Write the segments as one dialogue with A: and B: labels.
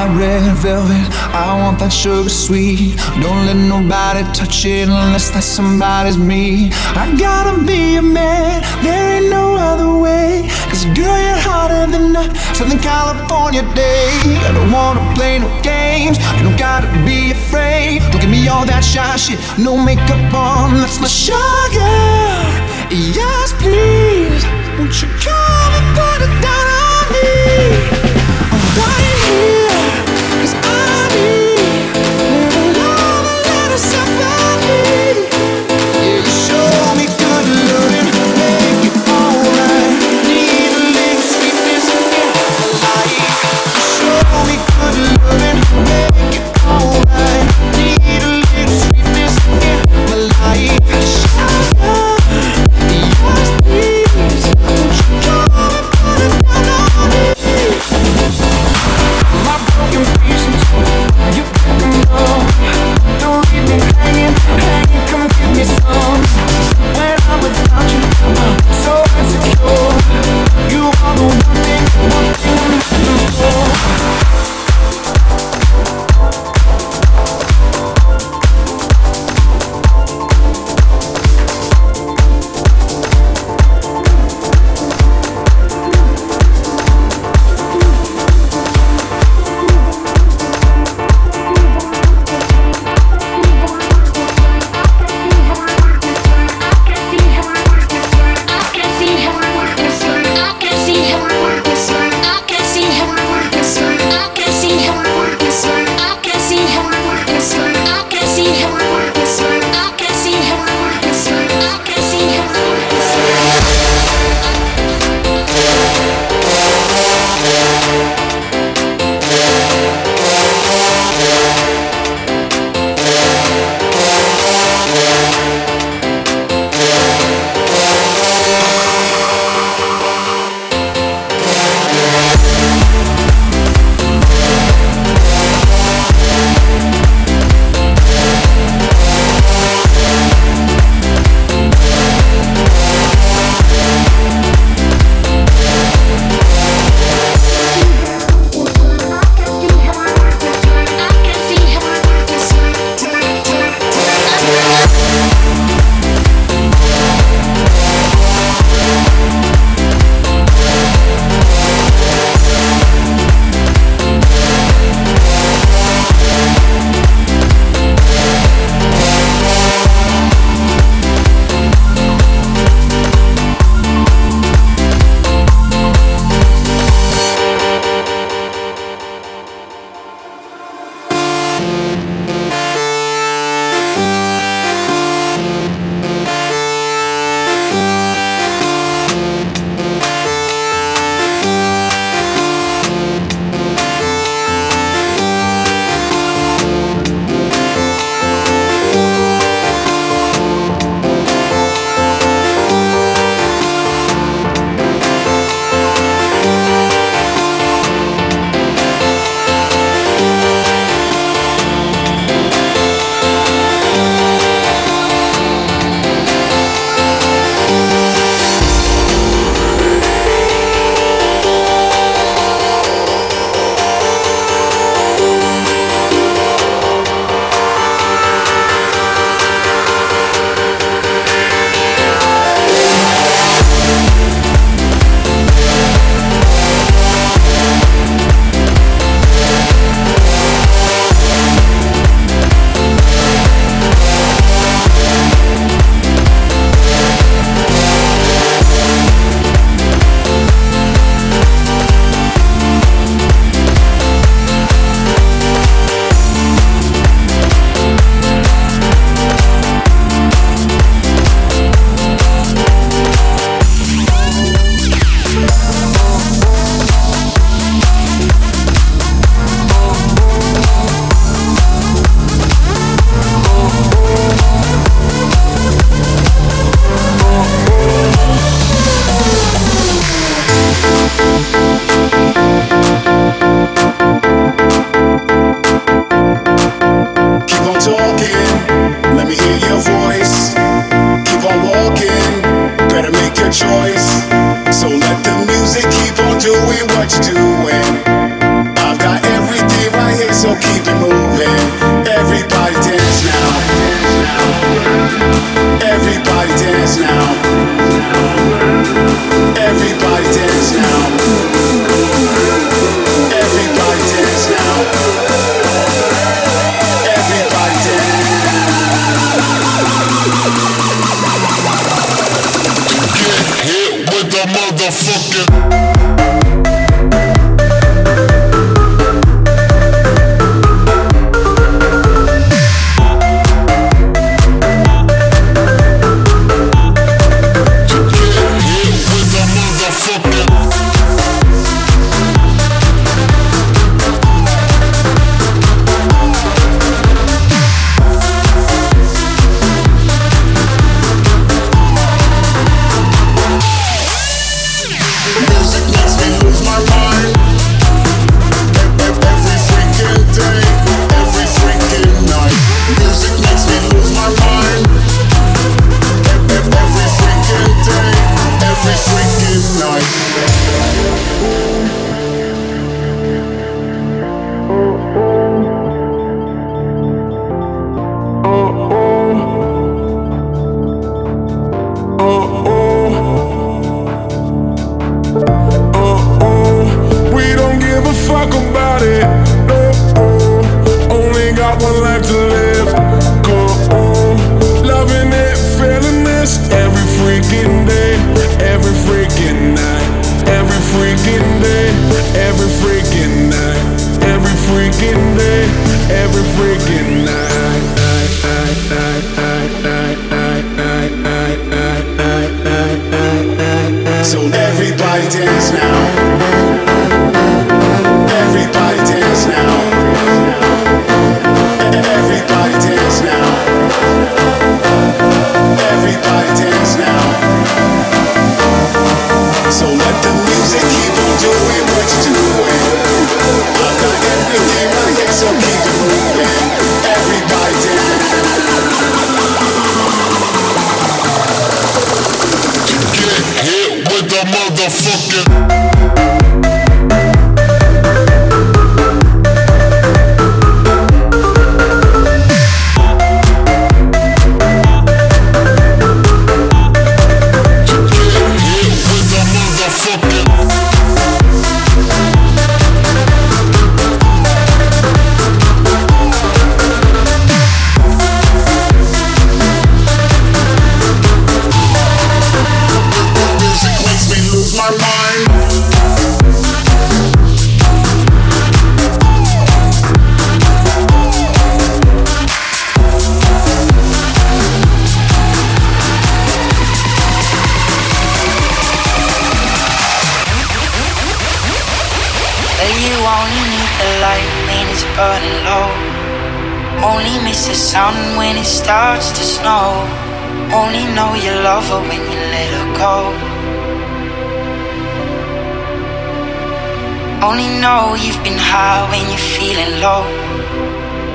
A: that red velvet. I want that sugar sweet. Don't let nobody touch it unless that somebody's me. I gotta be a man, there ain't no other way. Cause girl, you're hotter than a Southern California day. I don't wanna play no games, you don't gotta be afraid. Don't give me all that shy shit, no makeup on, that's my sugar. Yes, please, won't you come and put it down?
B: no, no,
C: nothing, nothing.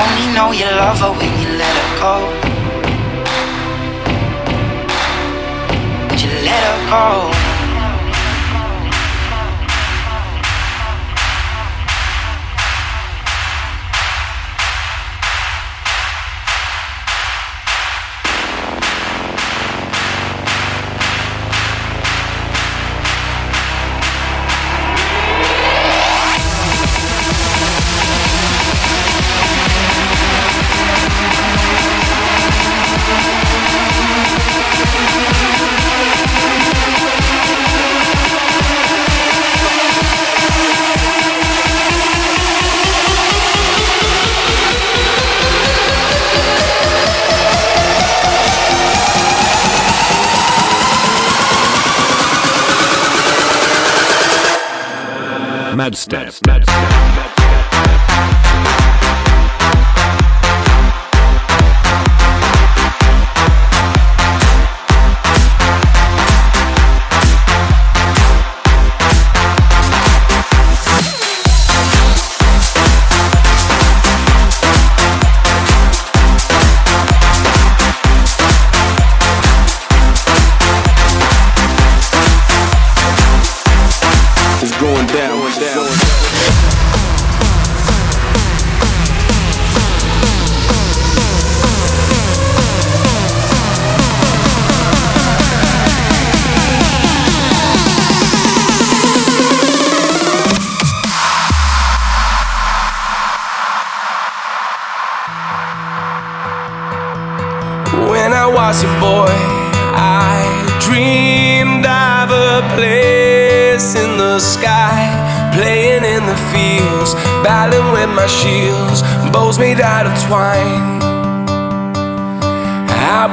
C: Only know you love her when you let her go. When you let her go.
D: stab, stab,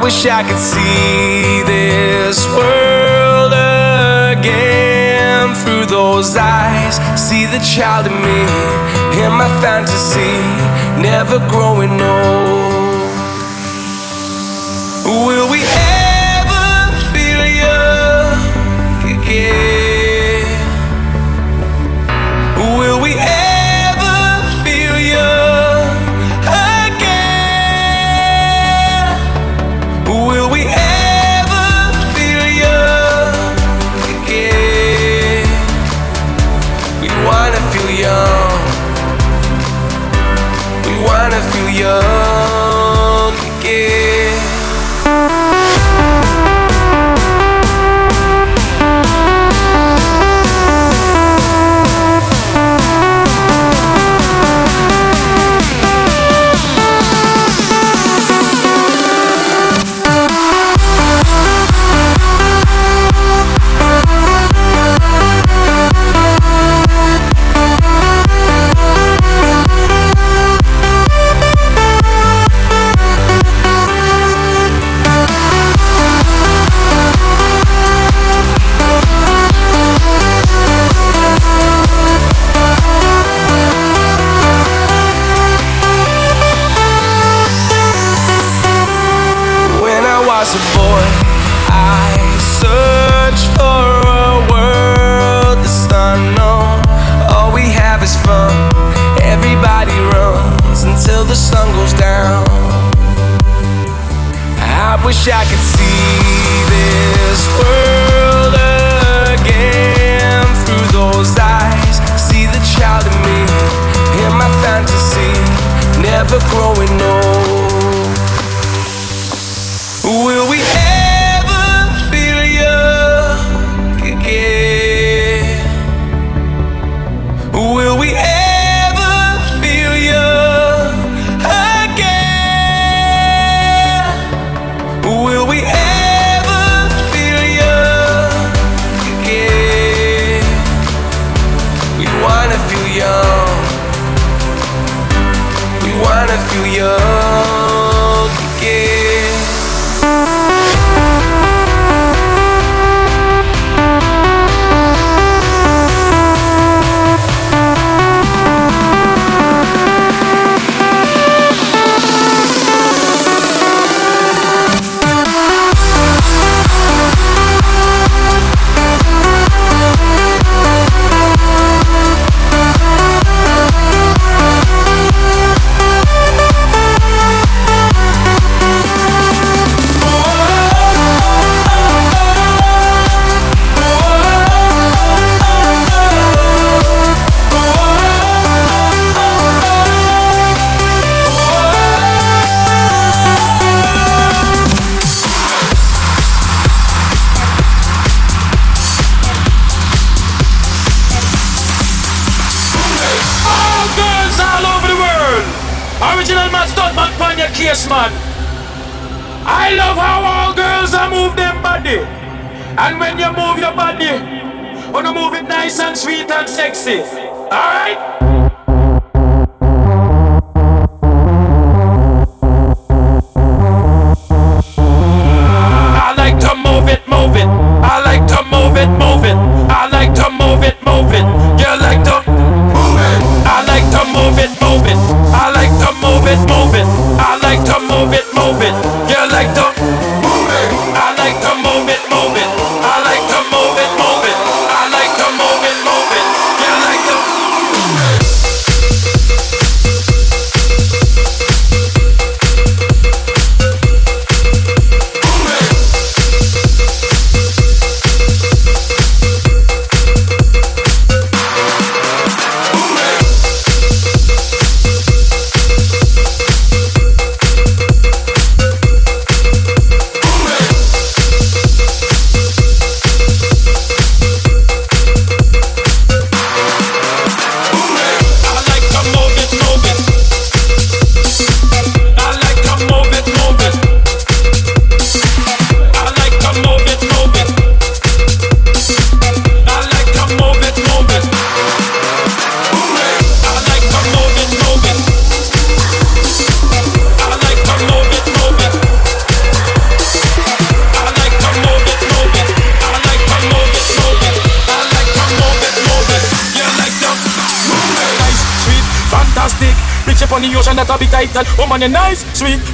D: wish I could see this world again through those eyes. See the child in me, in my fantasy, never growing old.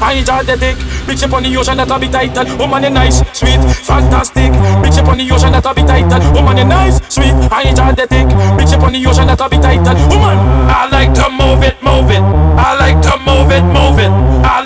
D: I
E: enjoy the dick. Big ship on the ocean that'll be title. Woman, oh, you nice, sweet, fantastic. Big ship on the ocean that'll be title. Woman, oh, you nice, sweet, I enjoy the dick. Big ship on the ocean that'll be title. Woman, oh, I like to move it, move it. I like to move it, move it. I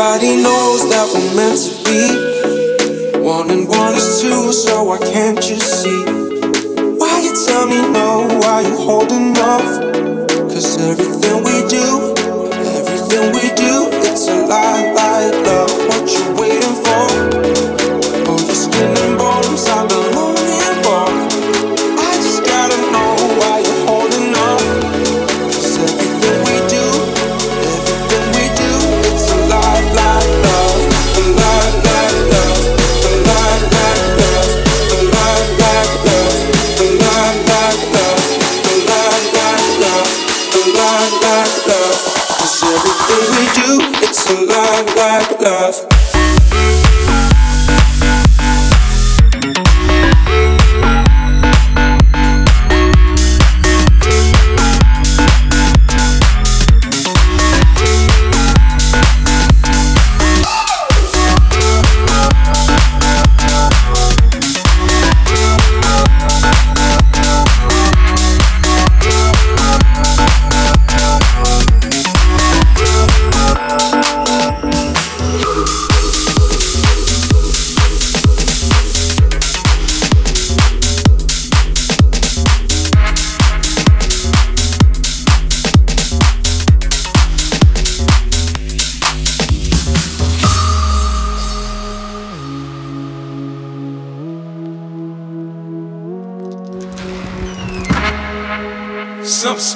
F: Everybody knows that we're meant to be. One and one is two, so why can't you see? Why you tell me no? Why you holding off? Cause everything we do, everything we do, it's a lie, lie, love. What you wait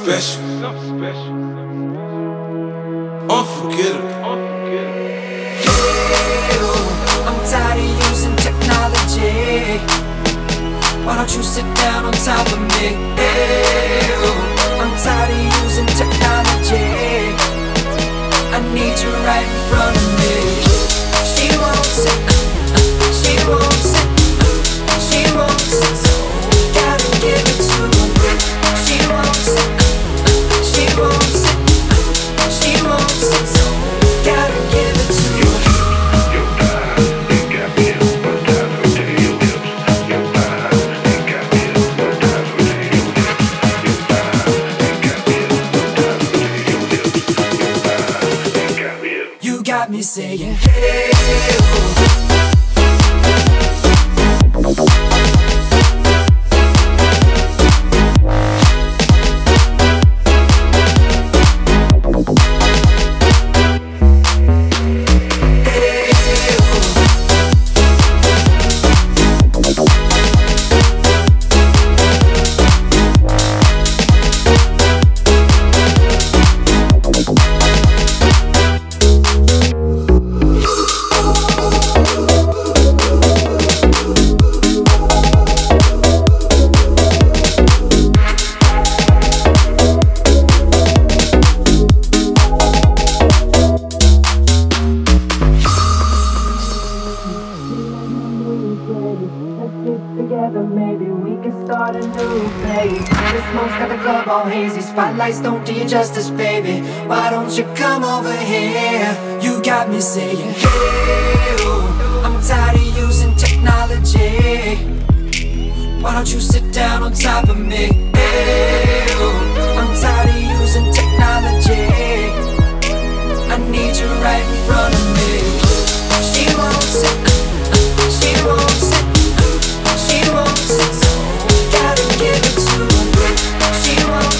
F: special. Unforgettable.
G: I'm tired of using technology. Why don't you sit down on top of me? I'm tired of using technology. I need you right in front of me. She won't sit,
H: the club all hazy, spotlights don't do you justice, baby. Why don't you come over here?
G: You got me saying, hey, oh, I'm tired of using technology. Why don't you sit down on top of me? Hey, oh, I'm tired of using technology. I need you right in front of me. She won't sit,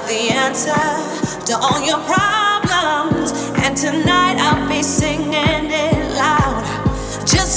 I: the answer to all your problems. And tonight I'll be singing it loud. Just